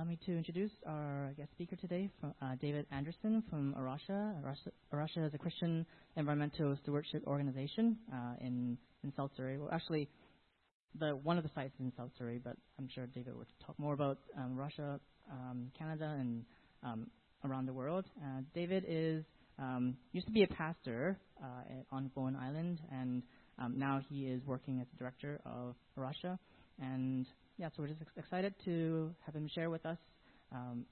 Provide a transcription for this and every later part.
allow me to introduce our guest speaker today, from, uh, David Anderson from A Rocha. Arasha. A Rocha is a Christian environmental stewardship organization uh, in in South Surrey. Well, actually, the one of the sites in South Surrey, but I'm sure David would talk more about um, A Rocha, um, Canada, and um, around the world. Uh, David is um, used to be a pastor uh, on Bowen Island, and um, now he is working as the director of A Rocha. And yeah, so we're just ex- excited to have him share with us. Um,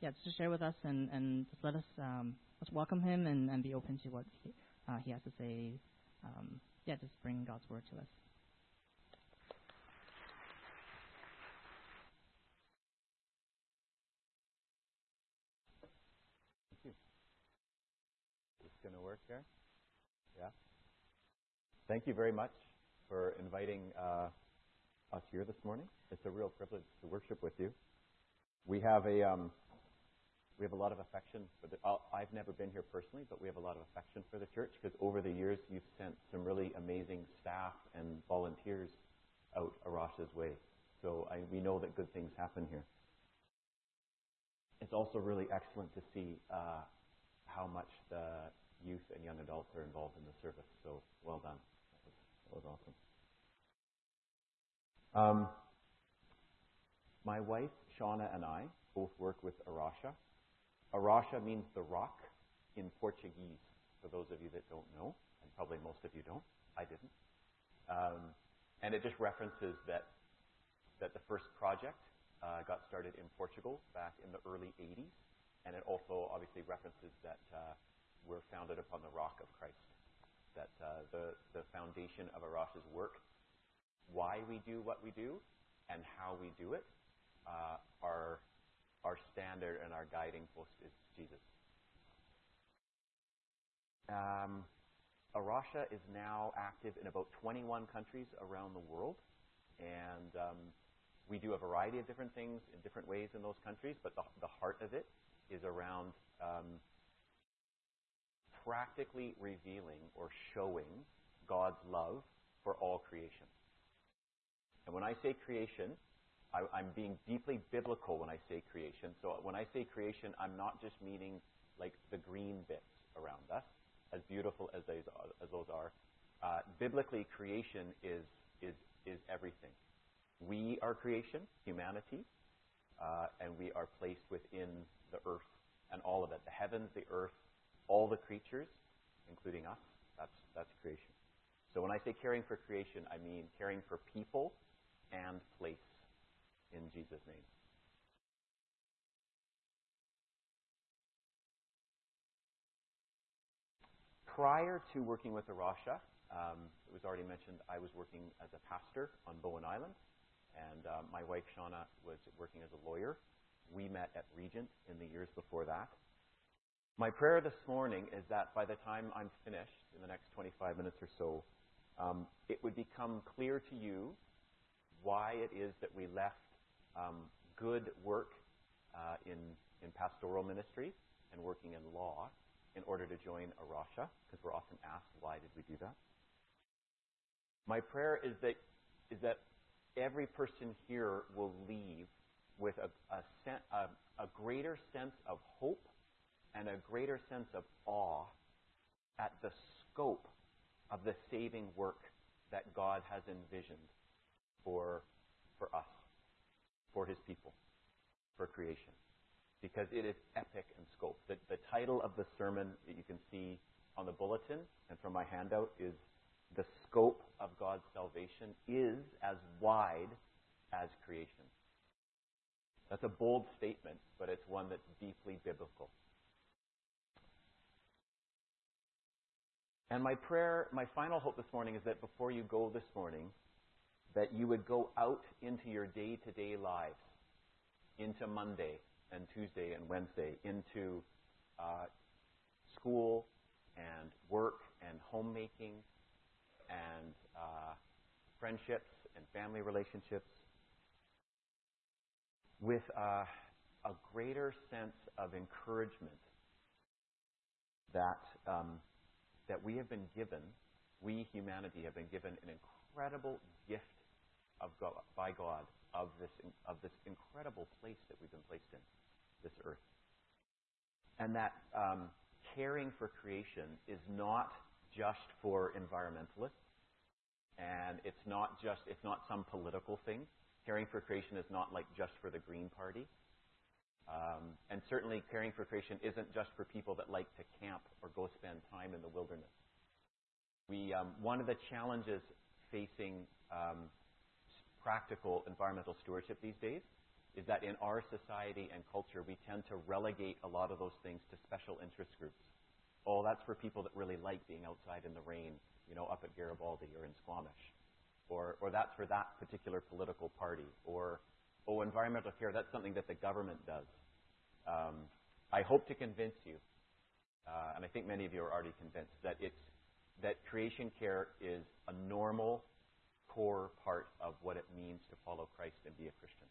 yeah, just to share with us and, and just let us um, let's welcome him and, and be open to what he, uh, he has to say. Um, yeah, just bring God's word to us. going to work here? Yeah. Thank you very much for inviting uh, us here this morning. It's a real privilege to worship with you. We have a um, we have a lot of affection for the. Uh, I've never been here personally, but we have a lot of affection for the church because over the years you've sent some really amazing staff and volunteers out A Rocha's way. So I, we know that good things happen here. It's also really excellent to see uh, how much the youth and young adults are involved in the service. So well done. That was, that was awesome. Um, my wife, Shauna, and I both work with A Rocha. Arasha means the rock in Portuguese, for those of you that don't know, and probably most of you don't. I didn't. Um, and it just references that, that the first project uh, got started in Portugal back in the early 80s. And it also obviously references that uh, we're founded upon the rock of Christ. That uh, the, the foundation of A Rocha's work, why we do what we do, and how we do it, uh, our, our standard and our guiding post is Jesus. Um, A Rocha is now active in about 21 countries around the world, and um, we do a variety of different things in different ways in those countries, but the, the heart of it is around um, practically revealing or showing God's love for all creation. And when I say creation, I, am being deeply biblical when I say creation. So when I say creation, I'm not just meaning like the green bits around us, as beautiful as those are. As those are. Uh, biblically, creation is, is, is everything. We are creation, humanity, uh, and we are placed within the earth and all of it the heavens, the earth, all the creatures, including us. That's, that's creation. So when I say caring for creation, I mean caring for people and place in Jesus' name. Prior to working with A Rocha, um, it was already mentioned I was working as a pastor on Bowen Island, and uh, my wife Shauna was working as a lawyer. We met at Regent in the years before that. My prayer this morning is that by the time I'm finished in the next 25 minutes or so, um, it would become clear to you why it is that we left um, good work uh, in, in pastoral ministry and working in law in order to join A Rocha, because we're often asked, why did we do that? My prayer is that, is that every person here will leave with a, a, sen- a, a greater sense of hope and a greater sense of awe at the scope of the saving work that God has envisioned for, for us, for his people, for creation. Because it is epic in scope. The, the title of the sermon that you can see on the bulletin and from my handout is The Scope of God's Salvation is as wide as creation. That's a bold statement, but it's one that's deeply biblical. And my prayer, my final hope this morning is that before you go this morning, that you would go out into your day to day lives, into Monday and Tuesday and Wednesday, into uh, school and work and homemaking and uh, friendships and family relationships with uh, a greater sense of encouragement that um, that we have been given, we humanity have been given an incredible gift of God, by God of this of this incredible place that we've been placed in, this earth. And that um, caring for creation is not just for environmentalists, and it's not just it's not some political thing. Caring for creation is not like just for the Green Party. Um, and certainly, caring for creation isn't just for people that like to camp or go spend time in the wilderness. We, um, one of the challenges facing um, practical environmental stewardship these days is that in our society and culture, we tend to relegate a lot of those things to special interest groups. Oh, that's for people that really like being outside in the rain, you know, up at Garibaldi or in Squamish. Or, or that's for that particular political party. Or, oh, environmental care, that's something that the government does. Um, I hope to convince you, uh, and I think many of you are already convinced, that it's that creation care is a normal core part of what it means to follow Christ and be a Christian.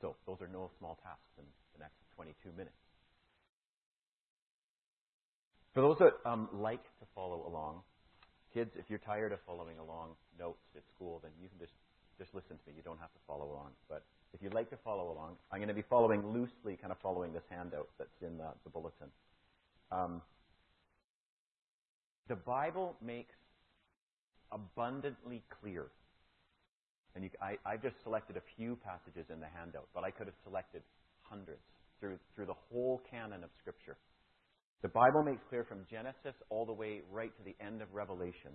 So those are no small tasks in the next 22 minutes. For those that um, like to follow along, kids, if you're tired of following along notes at school, then you can just just listen to me. You don't have to follow along. But if you'd like to follow along, I'm going to be following loosely, kind of following this handout that's in the, the bulletin. Um, the Bible makes abundantly clear, and you, I, I just selected a few passages in the handout, but I could have selected hundreds through, through the whole canon of Scripture. The Bible makes clear from Genesis all the way right to the end of Revelation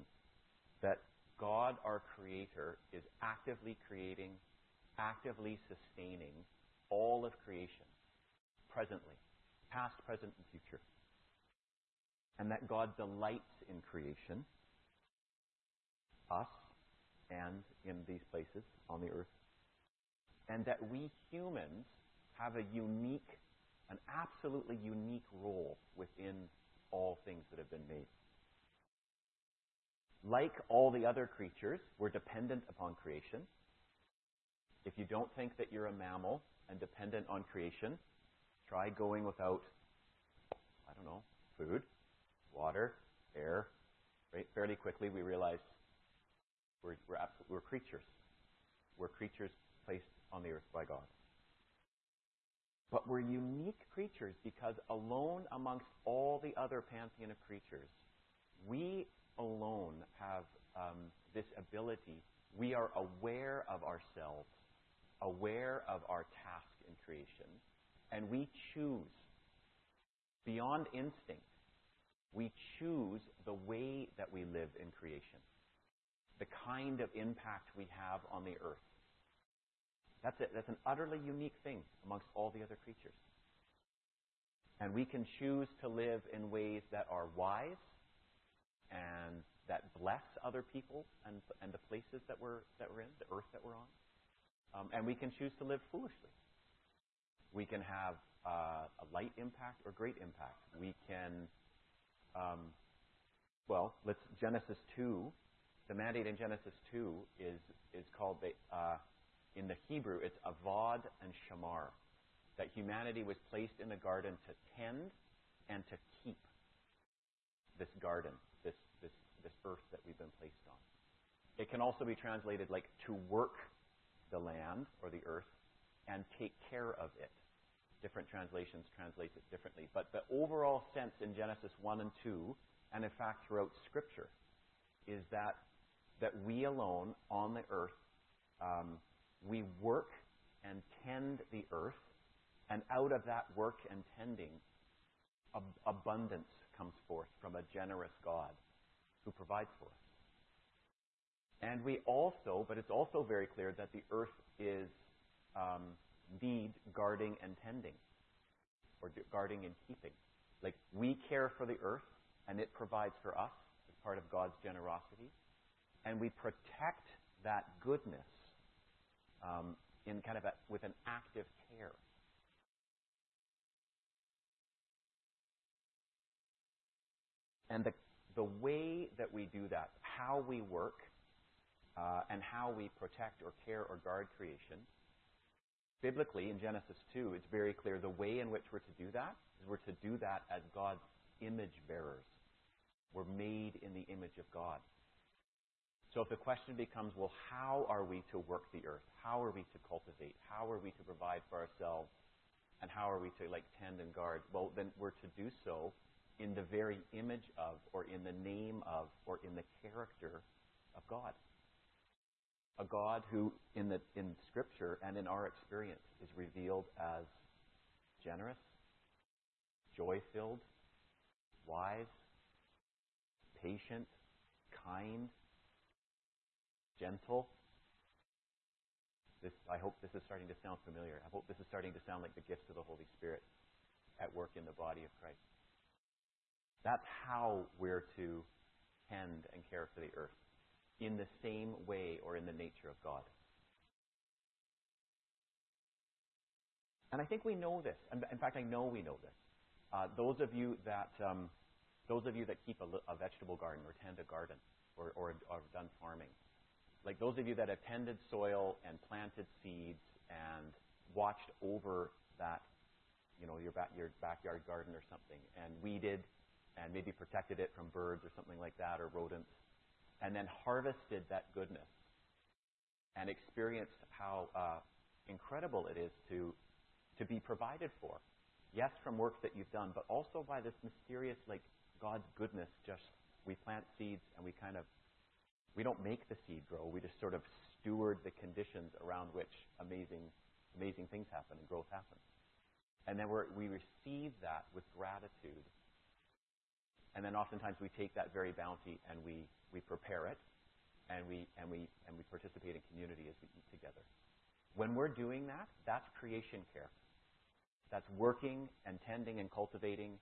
that God, our Creator, is actively creating, actively sustaining all of creation, presently, past, present, and future. And that God delights in creation, us, and in these places on the earth, and that we humans have a unique, an absolutely unique role within all things that have been made. Like all the other creatures, we're dependent upon creation. If you don't think that you're a mammal and dependent on creation, try going without, I don't know, food water, air, right? Fairly quickly we realize we're, we're, we're creatures. We're creatures placed on the earth by God. But we're unique creatures because alone amongst all the other pantheon of creatures, we alone have um, this ability. We are aware of ourselves, aware of our task in creation, and we choose beyond instinct we choose the way that we live in creation, the kind of impact we have on the earth. That's, it. That's an utterly unique thing amongst all the other creatures. And we can choose to live in ways that are wise and that bless other people and, and the places that we're, that we're in, the earth that we're on. Um, and we can choose to live foolishly. We can have uh, a light impact or great impact. We can um, well, let's Genesis 2. The mandate in Genesis 2 is is called the uh, in the Hebrew it's avad and shamar, that humanity was placed in the garden to tend and to keep this garden, this this this earth that we've been placed on. It can also be translated like to work the land or the earth and take care of it different translations translate it differently. But the overall sense in Genesis 1 and 2, and in fact throughout Scripture, is that, that we alone on the earth, um, we work and tend the earth, and out of that work and tending, ab- abundance comes forth from a generous God who provides for us. And we also, but it's also very clear that the earth is um, need guarding and tending, or guarding and keeping. Like we care for the earth, and it provides for us as part of God's generosity, and we protect that goodness um, in kind of a, with an active care. And the, the way that we do that, how we work, uh, and how we protect or care or guard creation biblically in Genesis 2, it's very clear the way in which we're to do that is we're to do that as God's image bearers. We're made in the image of God. So if the question becomes, well, how are we to work the earth? How are we to cultivate? How are we to provide for ourselves? And how are we to like tend and guard? Well, then we're to do so in the very image of, or in the name of, or in the character of God. A God who, in the in Scripture and in our experience, is revealed as generous, joy-filled, wise, patient, kind, gentle. This, I hope this is starting to sound familiar. I hope this is starting to sound like the gifts of the Holy Spirit at work in the body of Christ. That's how we're to tend and care for the earth, in the same way or in the nature of God. And I think we know this. In fact, I know we know this. Uh, those of you that um, those of you that keep a, a, vegetable garden or tend a garden or, or, or have done farming, like those of you that have tended soil and planted seeds and watched over that, you know, your, back, your backyard garden or something, and weeded and maybe protected it from birds or something like that or rodents, and then harvested that goodness and experienced how uh, incredible it is to to be provided for. Yes, from work that you've done, but also by this mysterious, like God's goodness. Just we plant seeds and we kind of we don't make the seed grow. We just sort of steward the conditions around which amazing, amazing things happen and growth happens. And then we receive that with gratitude. And then oftentimes we take that very bounty and we, we prepare it and we, and, we, and we participate in community as we eat together. When we're doing that, that's creation care. That's working and tending and cultivating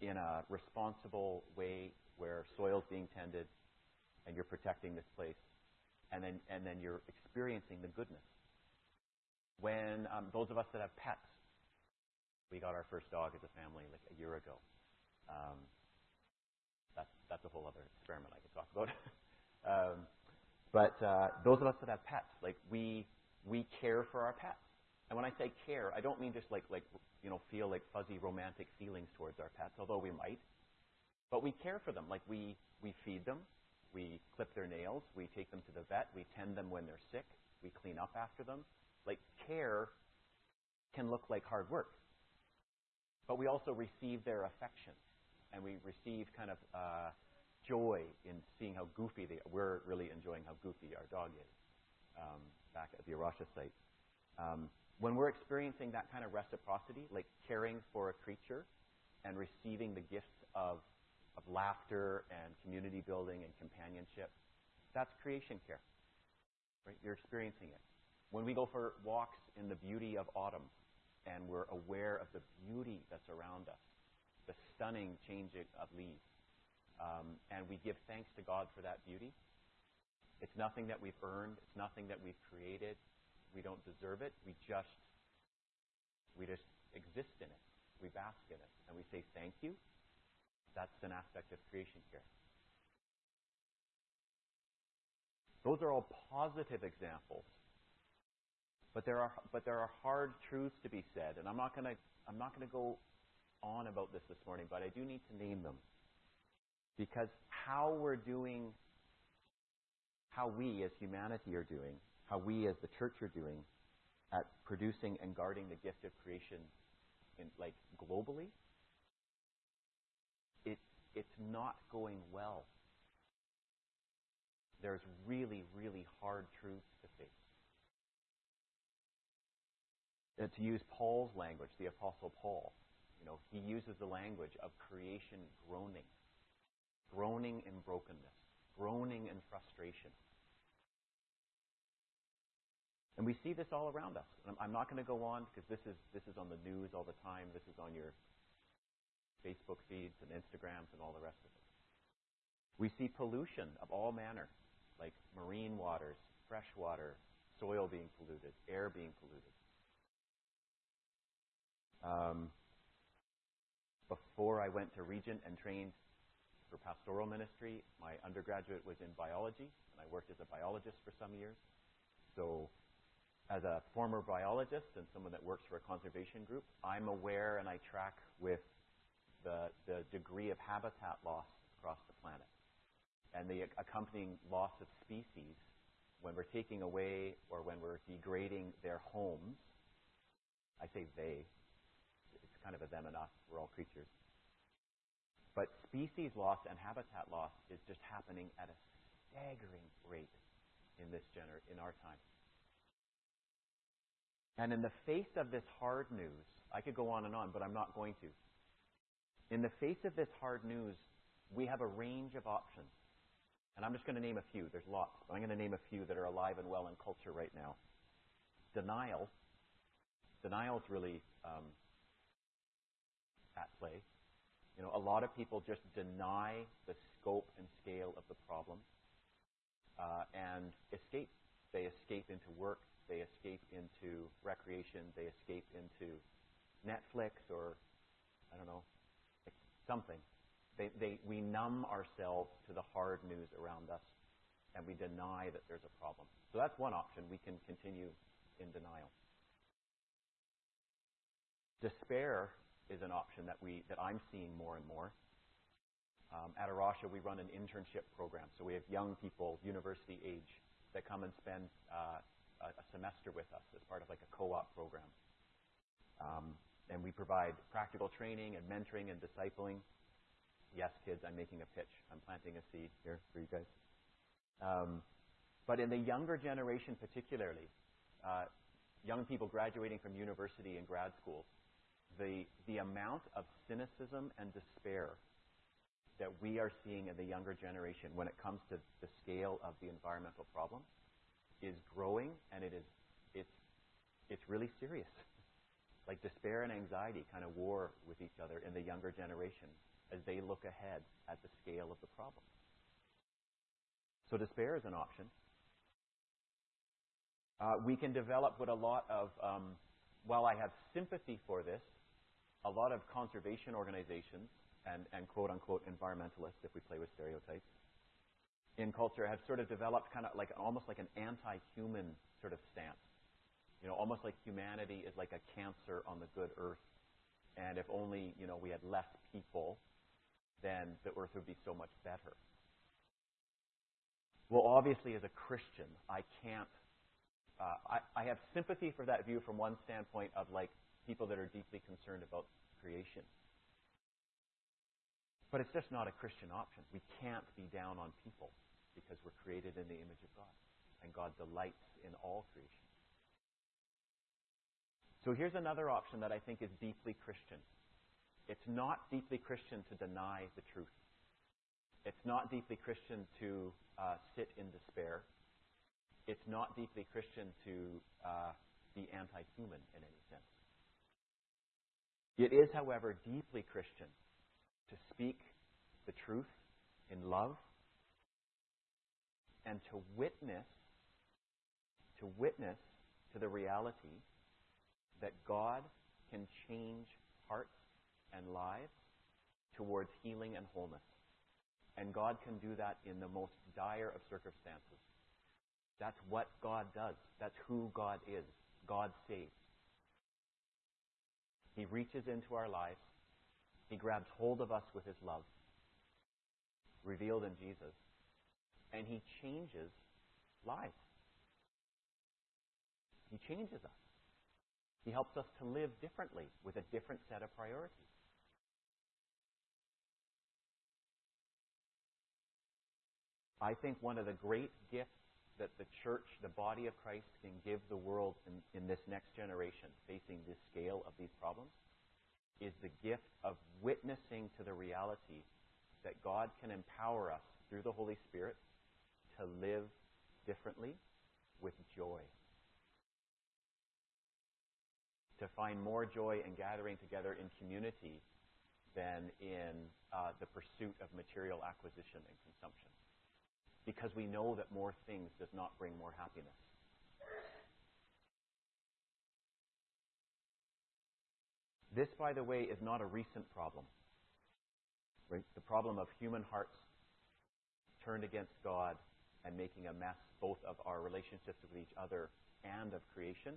in a responsible way where soil's being tended, and you're protecting this place, and then and then you're experiencing the goodness. When um, those of us that have pets, we got our first dog as a family like a year ago. Um, that's that's a whole other experiment I could talk about. um, but uh, those of us that have pets, like we we care for our pets. And when I say care, I don't mean just like like you know feel like fuzzy romantic feelings towards our pets, although we might. But we care for them. Like we we feed them, we clip their nails. We take them to the vet. We tend them when they're sick. We clean up after them. Like care can look like hard work. But we also receive their affection. And we receive kind of uh, joy in seeing how goofy they are. We're really enjoying how goofy our dog is um, back at the A Rocha site. Um, when we're experiencing that kind of reciprocity, like caring for a creature and receiving the gifts of of laughter and community building and companionship. That's creation care. Right? You're experiencing it. When we go for walks in the beauty of autumn and we're aware of the beauty that's around us, the stunning changing of leaves, um, and we give thanks to God for that beauty, it's nothing that we've earned. It's nothing that we've created. We don't deserve it. We just we just exist in it. We bask in it, and we say thank you that's an aspect of creation care. Those are all positive examples. But there are but there are hard truths to be said, and I'm not going to I'm not to go on about this this morning, but I do need to name them. Because how we're doing how we as humanity are doing, how we as the church are doing at producing and guarding the gift of creation in like globally it's not going well. There's really, really hard truths to face. Uh, to use Paul's language, the Apostle Paul, you know, he uses the language of creation groaning, groaning in brokenness, groaning in frustration. And we see this all around us. I'm not going to go on because this is this is on the news all the time. This is on your Facebook feeds and Instagrams and all the rest of it. We see pollution of all manner, like marine waters, fresh water, soil being polluted, air being polluted. Um, before I went to Regent and trained for pastoral ministry, my undergraduate was in biology, and I worked as a biologist for some years. So, as a former biologist and someone that works for a conservation group, I'm aware and I track with the, the degree of habitat loss across the planet. and the accompanying loss of species, when we're taking away or when we're degrading their homes, I say they, it's kind of a them and us, we're all creatures. But species loss and habitat loss is just happening at a staggering rate in this gener- in our time. And in the face of this hard news, I could go on and on, but I'm not going to. In the face of this hard news, we have a range of options. And I'm just going to name a few. There's lots. But I'm going to name a few that are alive and well in culture right now. Denial. Denial is really um, at play. You know, a lot of people just deny the scope and scale of the problem uh, and escape. They escape into work. They escape into recreation. They escape into Netflix or I don't know something. They, they, we numb ourselves to the hard news around us and we deny that there's a problem. So that's one option. We can continue in denial. Despair is an option that, we, that I'm seeing more and more. Um, at A Rocha, we run an internship program. So we have young people, university age, that come and spend uh, a, a, semester with us as part of like a co-op program. Um, and we provide practical training and mentoring and discipling. Yes, kids, I'm making a pitch. I'm planting a seed here for you guys. Um, but in the younger generation, particularly, uh, young people graduating from university and grad school, the, the amount of cynicism and despair that we are seeing in the younger generation when it comes to the scale of the environmental problem is growing and it is it's it's really serious. Like despair and anxiety kind of war with each other in the younger generation as they look ahead at the scale of the problem. So despair is an option. Uh, we can develop with a lot of, um, while I have sympathy for this, a lot of conservation organizations and, and quote unquote environmentalists, if we play with stereotypes, in culture have sort of developed kind of like almost like an anti-human sort of stance. You know, almost like humanity is like a cancer on the good earth, and if only you know we had less people, then the earth would be so much better. Well, obviously, as a Christian, I can't. Uh, I, I have sympathy for that view from one standpoint of like people that are deeply concerned about creation. But it's just not a Christian option. We can't be down on people because we're created in the image of God. And God delights in all creation. So here's another option that I think is deeply Christian. It's not deeply Christian to deny the truth. It's not deeply Christian to uh, sit in despair. It's not deeply Christian to uh, be anti human in any sense. It is, however, deeply Christian to speak the truth in love and to witness to witness to the reality that God can change hearts and lives towards healing and wholeness. And God can do that in the most dire of circumstances. That's what God does. That's who God is. God saves. He reaches into our lives. He grabs hold of us with his love, revealed in Jesus, and he changes lives. He changes us. He helps us to live differently with a different set of priorities. I think one of the great gifts that the church, the body of Christ, can give the world in, in this next generation facing this scale of these problems is the gift of witnessing to the reality that God can empower us through the Holy Spirit to live differently with joy. To find more joy in gathering together in community than in uh, the pursuit of material acquisition and consumption because we know that more things does not bring more happiness. This, by the way, is not a recent problem. Right? The problem of human hearts turned against God and making a mess both of our relationships with each other and of creation.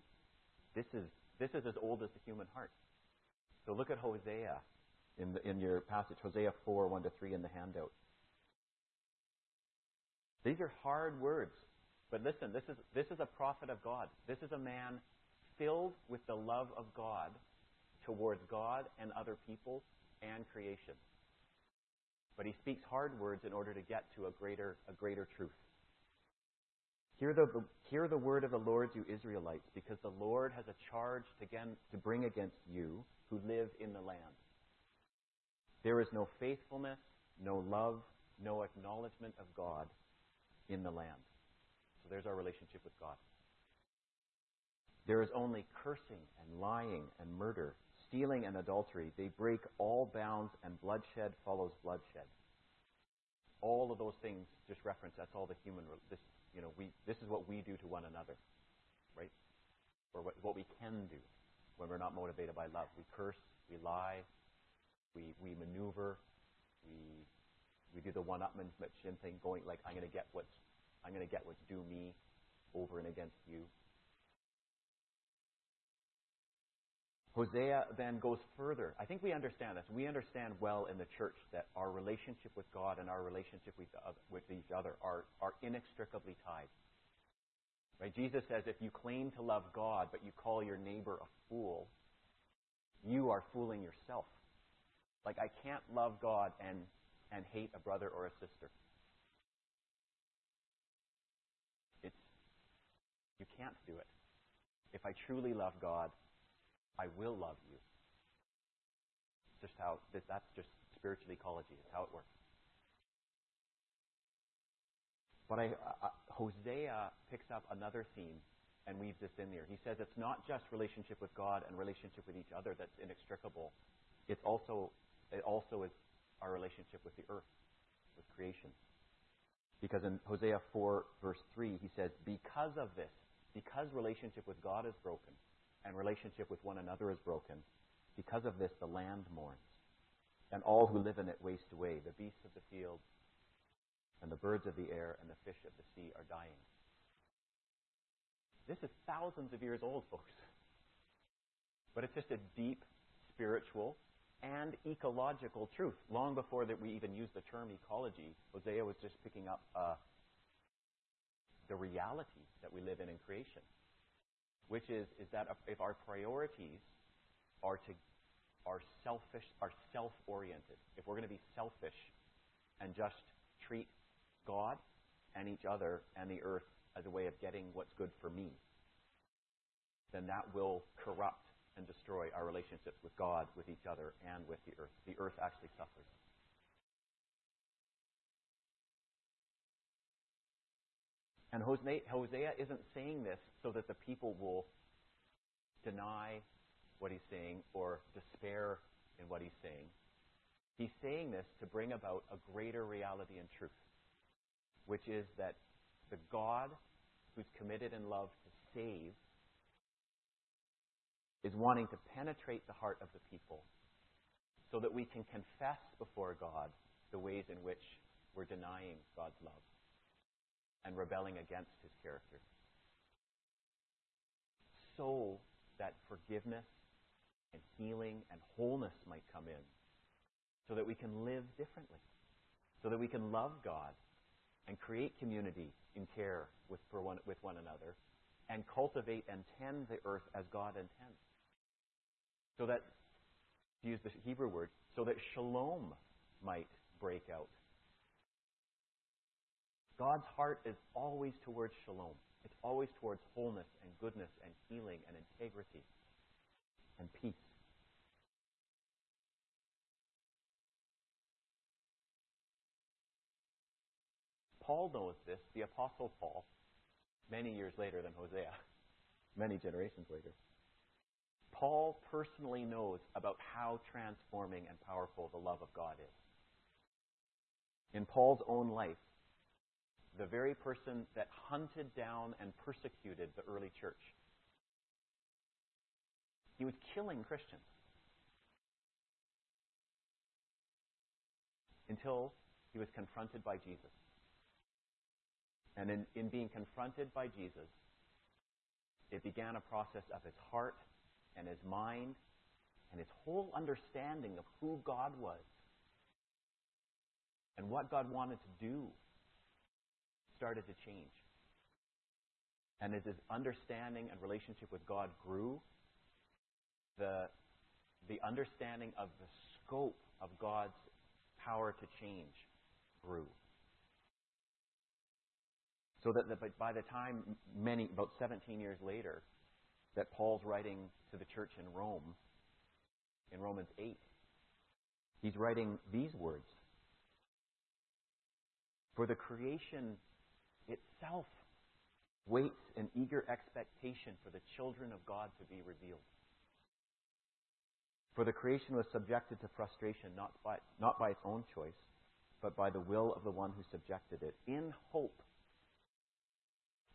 This is, this is as old as the human heart. So look at Hosea in, the, in your passage, Hosea 4, 1 to 3 in the handout. These are hard words. But listen, this is, this is a prophet of God. This is a man filled with the love of God towards God and other people and creation. But he speaks hard words in order to get to a greater, a greater truth. Hear the, hear the word of the Lord, you Israelites, because the Lord has a charge to, to bring against you who live in the land. There is no faithfulness, no love, no acknowledgement of God in the land. So there's our relationship with God. There is only cursing and lying and murder, stealing and adultery. They break all bounds, and bloodshed follows bloodshed. All of those things just reference that's all the human. This, you know, we this is what we do to one another, right? Or what, what we can do when we're not motivated by love. We curse, we lie, we we maneuver, we we do the one-upmanship thing, going like I'm going to get what's I'm going to get what's due me over and against you. Hosea then goes further. I think we understand this. We understand well in the church that our relationship with God and our relationship with, each other are, are inextricably tied. Right? Jesus says if you claim to love God but you call your neighbor a fool, you are fooling yourself. Like I can't love God and, and hate a brother or a sister. It's you can't do it. If I truly love God, I will love you. Just how that's just spiritual ecology. It's how it works. But I, uh, Hosea picks up another theme and weaves this in there. He says it's not just relationship with God and relationship with each other that's inextricable. It's also it also is our relationship with the earth, with creation. Because in Hosea 4 verse 3 he says, "Because of this, because relationship with God is broken, and relationship with one another is broken. Because of this, the land mourns, and all who live in it waste away. The beasts of the field, and the birds of the air, and the fish of the sea are dying. This is thousands of years old, folks. But it's just a deep spiritual and ecological truth. Long before that we even used the term ecology, Hosea was just picking up uh, the reality that we live in in creation which is, is that if our priorities are to are selfish, are self-oriented, if we're going to be selfish and just treat God and each other and the earth as a way of getting what's good for me, then that will corrupt and destroy our relationships with God, with each other, and with the earth. The earth actually suffers. And Hosea isn't saying this so that the people will deny what he's saying or despair in what he's saying. He's saying this to bring about a greater reality and truth, which is that the God who's committed in love to save is wanting to penetrate the heart of the people so that we can confess before God the ways in which we're denying God's love and rebelling against his character. So that forgiveness and healing and wholeness might come in. So that we can live differently. So that we can love God and create community in care with, one, with one another and cultivate and tend the earth as God intends. So that, to use the Hebrew word, so that shalom might break out God's heart is always towards shalom. It's always towards wholeness and goodness and healing and integrity and peace. Paul knows this, the Apostle Paul, many years later than Hosea, many generations later. Paul personally knows about how transforming and powerful the love of God is. In Paul's own life, the very person that hunted down and persecuted the early church. He was killing Christians until he was confronted by Jesus. And in, in being confronted by Jesus, it began a process of his heart and his mind and his whole understanding of who God was and what God wanted to do started to change. And as his understanding and relationship with God grew, the, the understanding of the scope of God's power to change grew. So that, that by the time, many, about 17 years later, that Paul's writing to the church in Rome, in Romans 8, he's writing these words For the creation itself waits in eager expectation for the children of God to be revealed. For the creation was subjected to frustration not by, not by its own choice, but by the will of the one who subjected it, in hope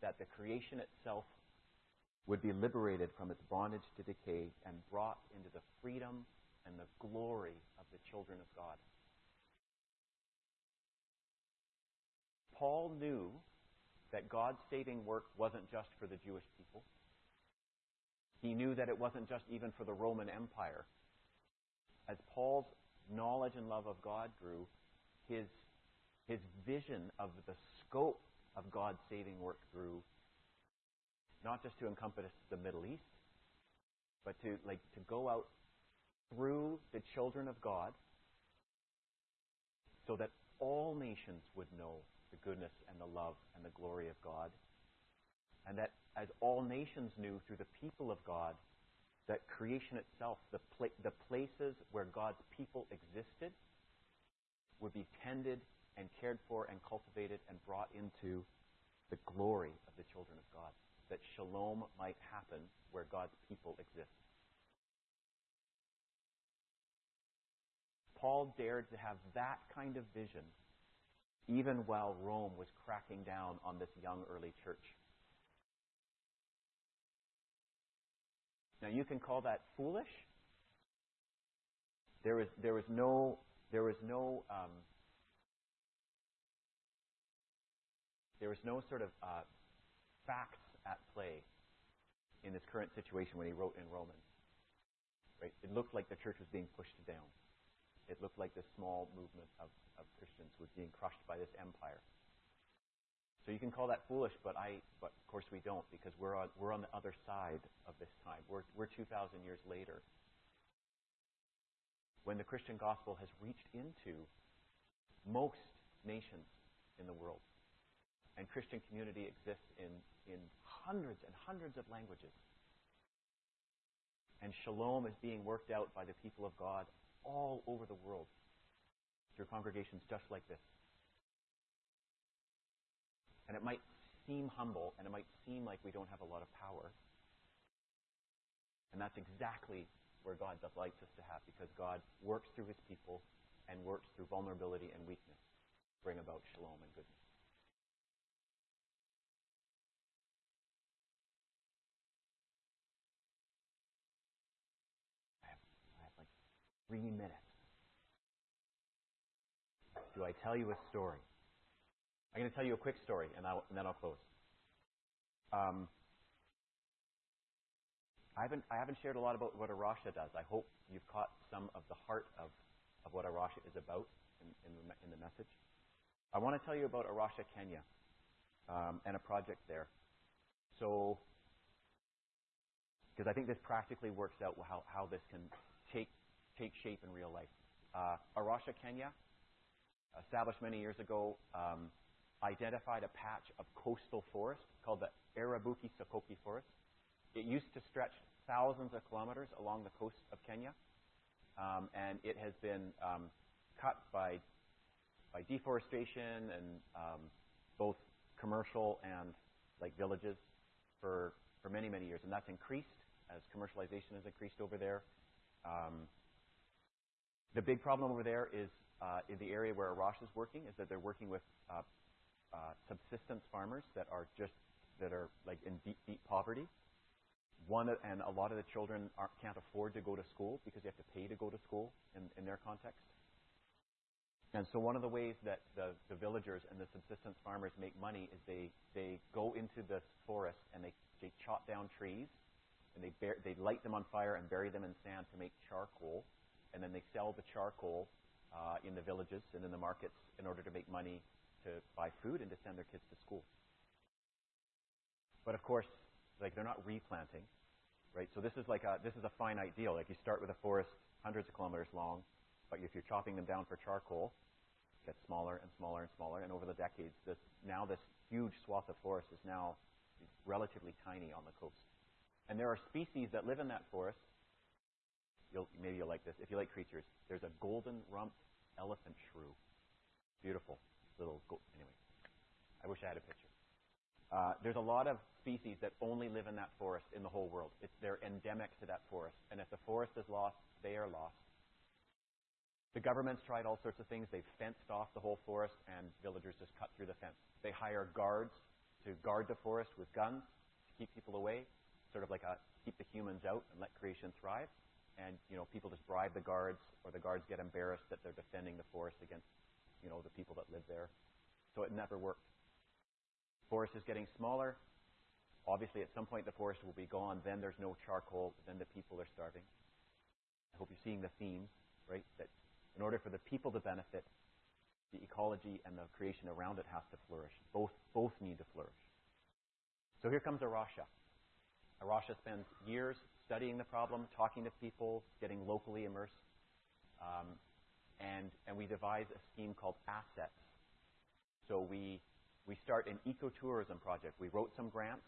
that the creation itself would be liberated from its bondage to decay and brought into the freedom and the glory of the children of God. Paul knew that God's saving work wasn't just for the Jewish people. He knew that it wasn't just even for the Roman Empire. As Paul's knowledge and love of God grew, his, his vision of the scope of God's saving work grew, not just to encompass the Middle East, but to like to go out through the children of God so that all nations would know the goodness and the love and the glory of God. And that as all nations knew through the people of God, that creation itself, the, the places where God's people existed, would be tended and cared for and cultivated and brought into the glory of the children of God. That shalom might happen where God's people exist. Paul dared to have that kind of vision even while Rome was cracking down on this young early church. Now you can call that foolish. There was no there was no um, there was no sort of uh, facts at play in this current situation when he wrote in Romans. Right? It looked like the church was being pushed down. It looked like this small movement of, of Christians was being crushed by this empire. So you can call that foolish, but I, but of course we don't, because we're on, we're on the other side of this time. We're, we're 2,000 years later. When the Christian gospel has reached into most nations in the world. And Christian community exists in, in hundreds and hundreds of languages. And shalom is being worked out by the people of God all over the world through congregations just like this. And it might seem humble and it might seem like we don't have a lot of power. And that's exactly where God delights us to have because God works through his people and works through vulnerability and weakness to bring about shalom and goodness. Three minutes do I tell you a story? I'm going to tell you a quick story, and, and then I'll close. Um, I haven't, I haven't shared a lot about what A Rocha does. I hope you've caught some of the heart of, of what A Rocha is about in, in, the, in the message. I want to tell you about A Rocha, Kenya, um, and a project there. So, because I think this practically works out how, how this can take, take shape in real life. Uh, A Rocha, Kenya established many years ago, um, identified a patch of coastal forest called the Arabuko Sokoke Forest. It used to stretch thousands of kilometers along the coast of Kenya, um, and it has been um, cut by by deforestation and um, both commercial and like villages for for many many years, and that's increased as commercialization has increased over there. Um, the big problem over there is uh, in the area where A Rocha is working is that they're working with uh, uh, subsistence farmers that are just that are like in deep, deep poverty. One and a lot of the children can't afford to go to school because they have to pay to go to school in, in their context. And so one of the ways that the, the villagers and the subsistence farmers make money is they, they go into the forest and they, they chop down trees and they, bear, they light them on fire and bury them in sand to make charcoal. And then they sell the charcoal uh, in the villages and in the markets in order to make money to buy food and to send their kids to school. But of course, like they're not replanting, right? So this is like a this is a finite deal. Like you start with a forest hundreds of kilometers long, but if you're chopping them down for charcoal, it gets smaller and smaller and smaller. And over the decades, this now this huge swath of forest is now relatively tiny on the coast. And there are species that live in that forest. You'll, maybe you'll like this. If you like creatures, there's a golden rumped elephant shrew. Beautiful little. Go- anyway, I wish I had a picture. Uh, there's a lot of species that only live in that forest in the whole world. It's, they're endemic to that forest. And if the forest is lost, they are lost. The government's tried all sorts of things. They've fenced off the whole forest, and villagers just cut through the fence. They hire guards to guard the forest with guns to keep people away, sort of like a keep the humans out and let creation thrive. And you know, people just bribe the guards, or the guards get embarrassed that they're defending the forest against, you know, the people that live there. So it never worked forest is getting smaller. Obviously, at some point, the forest will be gone. Then there's no charcoal. Then the people are starving. I hope you're seeing the theme, right? That in order for the people to benefit, the ecology and the creation around it has to flourish. Both, both need to flourish. So here comes A Rocha. A Rocha spends years studying the problem, talking to people, getting locally immersed, um, and, and we devise a scheme called ASSETS. So we we start an ecotourism project. We wrote some grants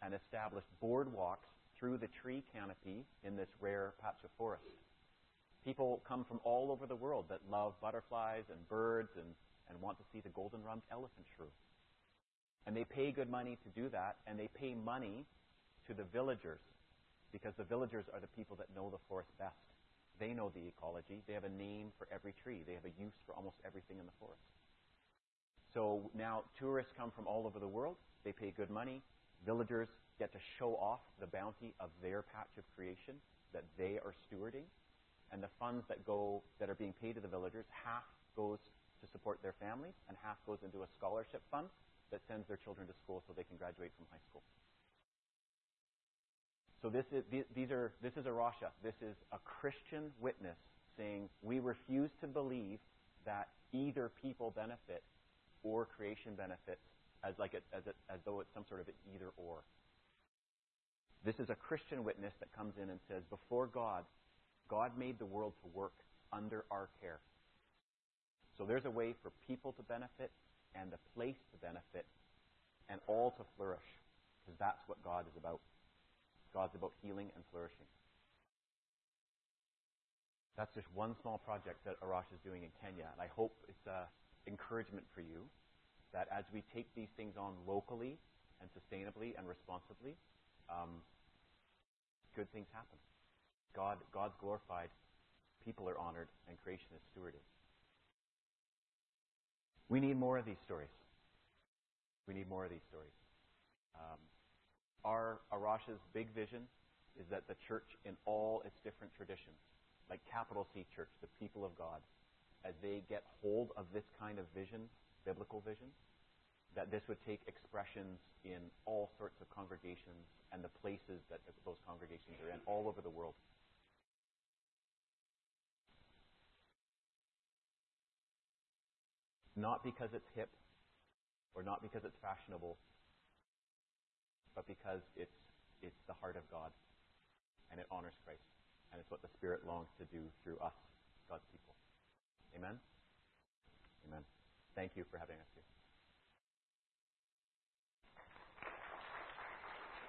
and established boardwalks through the tree canopy in this rare patch of forest. People come from all over the world that love butterflies and birds and, want to see the golden rumped elephant shrew. And they pay good money to do that, and they pay money to the villagers because the villagers are the people that know the forest best. They know the ecology. They have a name for every tree. They have a use for almost everything in the forest. So now tourists come from all over the world. They pay good money. Villagers get to show off the bounty of their patch of creation that they are stewarding. And the funds that go that are being paid to the villagers, half goes to support their families and half goes into a scholarship fund that sends their children to school so they can graduate from high school. So this is these are this is A Rocha. This is a Christian witness saying we refuse to believe that either people benefit or creation benefits as like as, it, as though it's some sort of an either or. This is a Christian witness that comes in and says, before God, God made the world to work under our care. So there's a way for people to benefit and the place to benefit and all to flourish because that's what God is about. God's about healing and flourishing. That's just one small project that A Rocha is doing in Kenya, and I hope it's a encouragement for you that as we take these things on locally and sustainably and responsibly, um, good things happen. God, God's glorified, people are honored, and creation is stewarded. We need more of these stories. We need more of these stories. Um, our A Rocha's big vision is that the church, in all its different traditions, like capital C Church, the people of God, as they get hold of this kind of vision, biblical vision, that this would take expressions in all sorts of congregations and the places that those congregations are in all over the world. Not because it's hip or not because it's fashionable, but because it's, it's the heart of God and it honors Christ. And it's what the Spirit longs to do through us, God's people. Amen? Amen. Thank you for having us here.